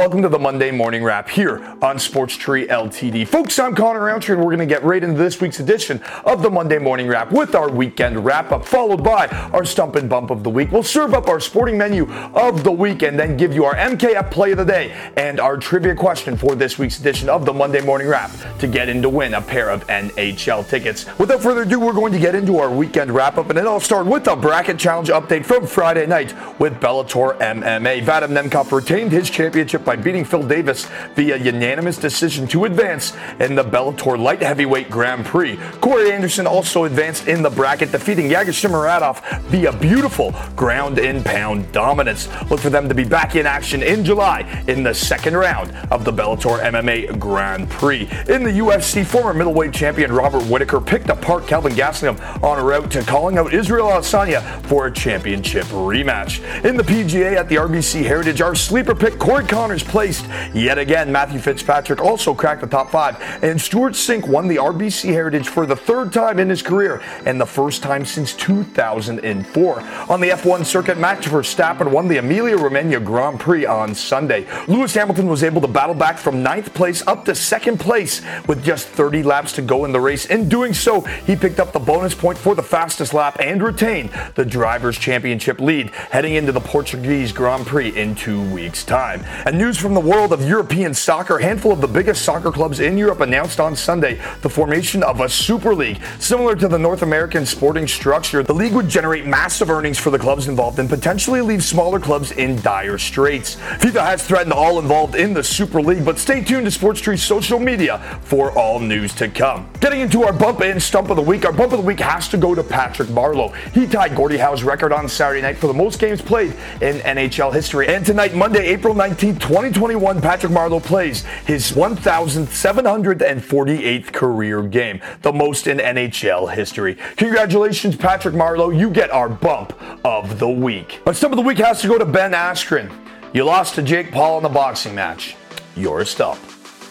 welcome to the Monday Morning Wrap here on Sports Tree Ltd. Folks, I'm Connor Roundtree, and we're going to get right into this week's edition of the Monday Morning Wrap with our weekend wrap up, followed by our Stump and Bump of the Week. We'll serve up our sporting menu of the week and then give you our MKF play of the day and our trivia question for this week's edition of the Monday Morning Wrap to get in to win a pair of NHL tickets. Without further ado, we're going to get into our weekend wrap up, and it all starts with a bracket challenge update from Friday night with Bellator MMA. Vadim Nemkov retained his championship by beating Phil Davis via unanimous decision to advance in the Bellator Light Heavyweight Grand Prix. Corey Anderson also advanced in the bracket, defeating Yagshimuradov via beautiful ground and pound dominance. Look for them to be back in action in July in the second round of the Bellator MMA Grand Prix. In the UFC, former middleweight champion Robert Whitaker picked apart Kelvin Gastelum on a route to calling out Israel Adesanya for a championship rematch. In the PGA at the RBC Heritage, our sleeper pick Corey Conners placed yet again. Matthew Fitzpatrick also cracked the top five, and Stewart Cink won the RBC Heritage for the third time in his career and the first time since 2004. On the F1 circuit, Max Verstappen won the Emilia Romagna Grand Prix on Sunday. Lewis Hamilton was able to battle back from ninth place up to second place with just 30 laps to go in the race. In doing so, he picked up the bonus point for the fastest lap and retained the Drivers' Championship lead heading into the Portuguese Grand Prix in two weeks' time. And news from the world of European soccer, a handful of the biggest soccer clubs in Europe announced on Sunday the formation of a Super League. Similar to the North American sporting structure, the league would generate massive earnings for the clubs involved and potentially leave smaller clubs in dire straits. FIFA has threatened all involved in the Super League, but stay tuned to Sports Tree social media for all news to come. Getting into our bump and stump of the week, our bump of the week has to go to Patrick Marleau. He tied Gordie Howe's record on Saturday night for the most games played in NHL history. And tonight, Monday, April 19, 2021, Patrick Marleau plays his 1,748th career game, the most in NHL history. Congratulations, Patrick Marleau. You get our bump of the week. Our stump of the week has to go to Ben Askren. You lost to Jake Paul in the boxing match. You're a stump.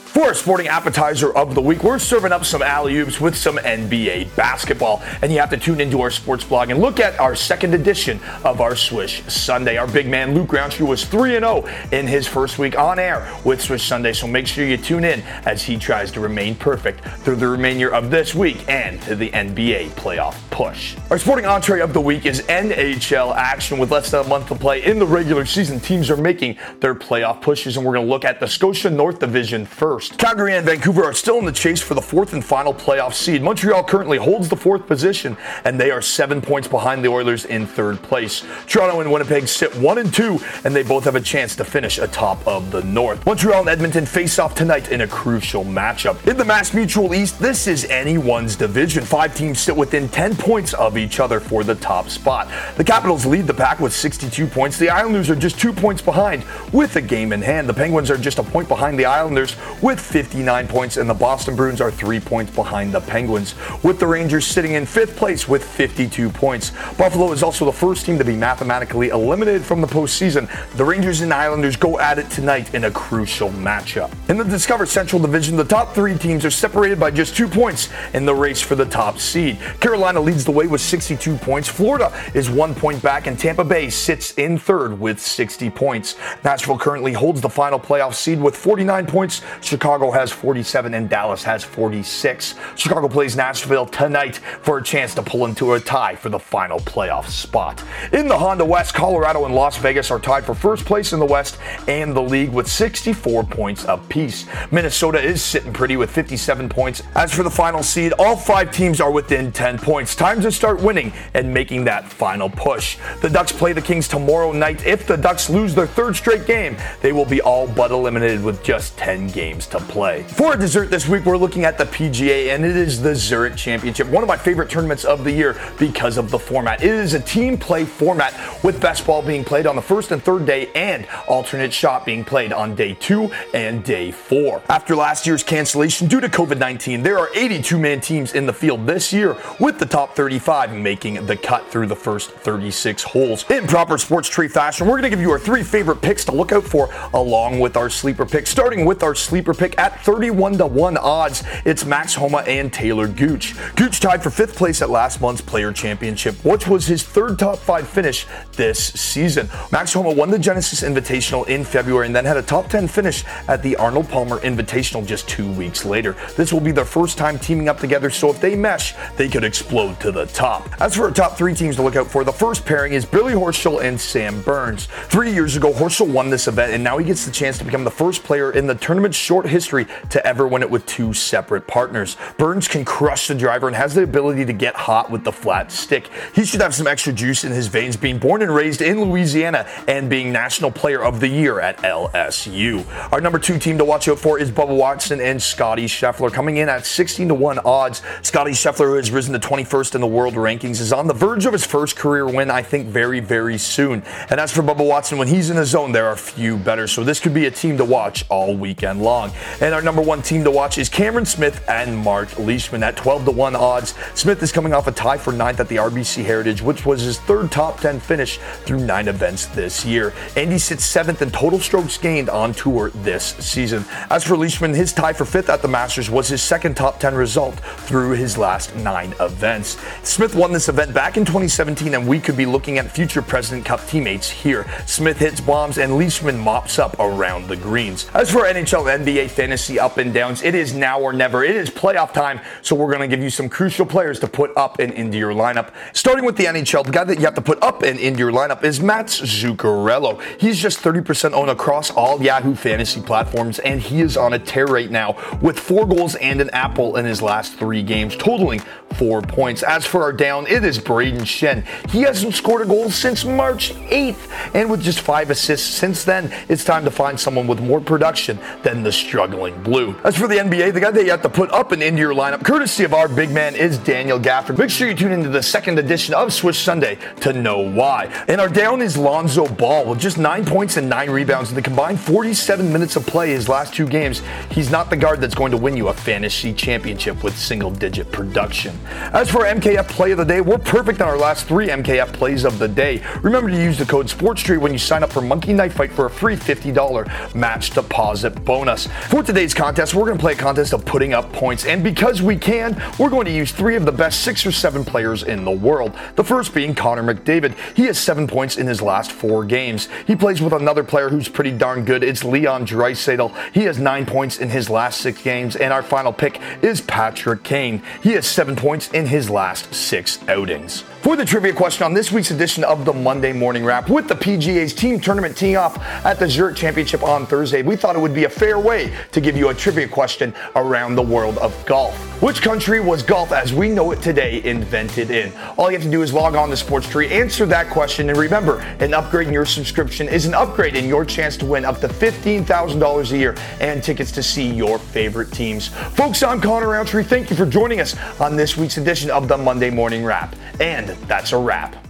For our sporting appetizer of the week, we're serving up some alley oops with some NBA basketball. And you have to tune into our sports blog and look at our second edition of our Swish Sunday. Our big man Luke Roundtree was 3 0 in his first week on air with Swish Sunday. So make sure you tune in as he tries to remain perfect through the remainder of this week and to the NBA playoff push. Our sporting entree of the week is NHL action with less than a month to play in the regular season. Teams are making their playoff pushes, and we're going to look at the Scotia North Division first first. Calgary and Vancouver are still in the chase for the fourth and final playoff seed. Montreal currently holds the fourth position, and they are seven points behind the Oilers in third place. Toronto and Winnipeg sit one and two, and they both have a chance to finish atop of the North. Montreal and Edmonton face off tonight in a crucial matchup. In the Mass Mutual East, this is anyone's division. Five teams sit within 10 points of each other for the top spot. The Capitals lead the pack with 62 points. The Islanders are just two points behind with a game in hand. The Penguins are just a point behind the Islanders with 59 points, and the Boston Bruins are three points behind the Penguins, with the Rangers sitting in fifth place with 52 points. Buffalo is also the first team to be mathematically eliminated from the postseason. The Rangers and Islanders go at it tonight in a crucial matchup. In the Discover Central Division, the top three teams are separated by just two points in the race for the top seed. Carolina leads the way with 62 points. Florida is one point back, and Tampa Bay sits in third with 60 points. Nashville currently holds the final playoff seed with 49 points. Chicago has 47 and Dallas has 46. Chicago plays Nashville tonight for a chance to pull into a tie for the final playoff spot. In the Honda West, Colorado and Las Vegas are tied for first place in the West and the league with 64 points apiece. Minnesota is sitting pretty with 57 points. As for the final seed, all five teams are within 10 points. Time to start winning and making that final push. The Ducks play the Kings tomorrow night. If the Ducks lose their third straight game, they will be all but eliminated with just 10 games to play. For dessert this week, we're looking at the PGA, and it is the Zurich Championship, one of my favorite tournaments of the year because of the format. It is a team play format with best ball being played on the first and third day and alternate shot being played on day two and day four. After last year's cancellation due to COVID 19, there are 82 man teams in the field this year, with the top 35 making the cut through the first 36 holes. In proper sports tree fashion, we're going to give you our three favorite picks to look out for along with our sleeper picks, starting with our sleeper pick at 31 to 1 odds. It's Max Homa and Talor Gooch. Gooch tied for fifth place at last month's Player Championship, which was his third top five finish this season. Max Homa won the Genesis Invitational in February and then had a top 10 finish at the Arnold Palmer Invitational just two weeks later. This will be their first time teaming up together, so if they mesh, they could explode to the top. As for our top three teams to look out for, the first pairing is Billy Horschel and Sam Burns. Three years ago, Horschel won this event, and now he gets the chance to become the first player in the tournament's short history to ever win it with two separate partners. Burns can crush the driver and has the ability to get hot with the flat stick. He should have some extra juice in his veins, being born and raised in Louisiana and being National Player of the Year at LSU. Our number two team to watch out for is Bubba Watson and Scottie Scheffler, coming in at 16 to 1 odds. Scottie Scheffler, who has risen to 21st in the world rankings, is on the verge of his first career win, I think, very, very soon. And as for Bubba Watson, when he's in the zone, there are few better. So this could be a team to watch all weekend long. And our number one team to watch is Cameron Smith and Mark Leishman at 12 to 1 odds. Smith is coming off a tie for ninth at the RBC Heritage, which was his third top 10 finish through nine events this year. And he sits seventh in total strokes gained on tour this season. As for Leishman, his tie for fifth at the Masters was his second top 10 result through his last nine events. Smith won this event back in 2017, and we could be looking at future President Cup teammates here. Smith hits bombs and Leishman mops up around the greens. As for NHL NBA fantasy up and downs, it is now or never. It is playoff time, so we're going to give you some crucial players to put up and into your lineup. Starting with the NHL, the guy that you have to put up and into your lineup is Mats Zuccarello. He's just 30% owned across all Yahoo fantasy platforms, and he is on a tear right now with four goals and an apple in his last three games, totaling four points. As for our down, it is Brayden Schenn. He hasn't scored a goal since March 8th, and with just five assists since then, it's time to find someone with more production than the struggling blue. As for the NBA, the guy that you have to put up and into your lineup, courtesy of our big man, is Daniel Gafford. Make sure you tune into the second edition of Swish Sunday to know why. And our down is Lonzo Ball with just nine points and nine rebounds in the combined 47 minutes of play his last two games. He's not the guard that's going to win you a fantasy championship with single digit production. As for MKF play of the day, we're perfect on our last three MKF plays of the day. Remember to use the code SPORTSTREET when you sign up for Monkey Knife Fight for a free $50 match deposit bonus. For today's contest, we're going to play a contest of putting up points, and because we can, we're going to use three of the best six or seven players in the world. The first being Connor McDavid. He has seven points in his last four games. He plays with another player who's pretty darn good. It's Leon Draisaitl. He has nine points in his last six games, and our final pick is Patrick Kane. He has seven points in his last six outings. For the trivia question on this week's edition of the Monday Morning Wrap, with the PGA's team tournament teeing off at the Zurich Championship on Thursday, we thought it would be a fair way to give you a trivia question around the world of golf. Which country was golf as we know it today invented in? All you have to do is log on to Sports Tree, answer that question, and remember, an upgrade in your subscription is an upgrade in your chance to win up to $15,000 a year and tickets to see your favorite teams. Folks, I'm Connor Roundtree. Thank you for joining us on this week's edition of the Monday Morning Wrap. And that's a wrap.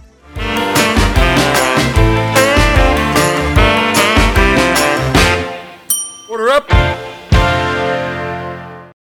her up.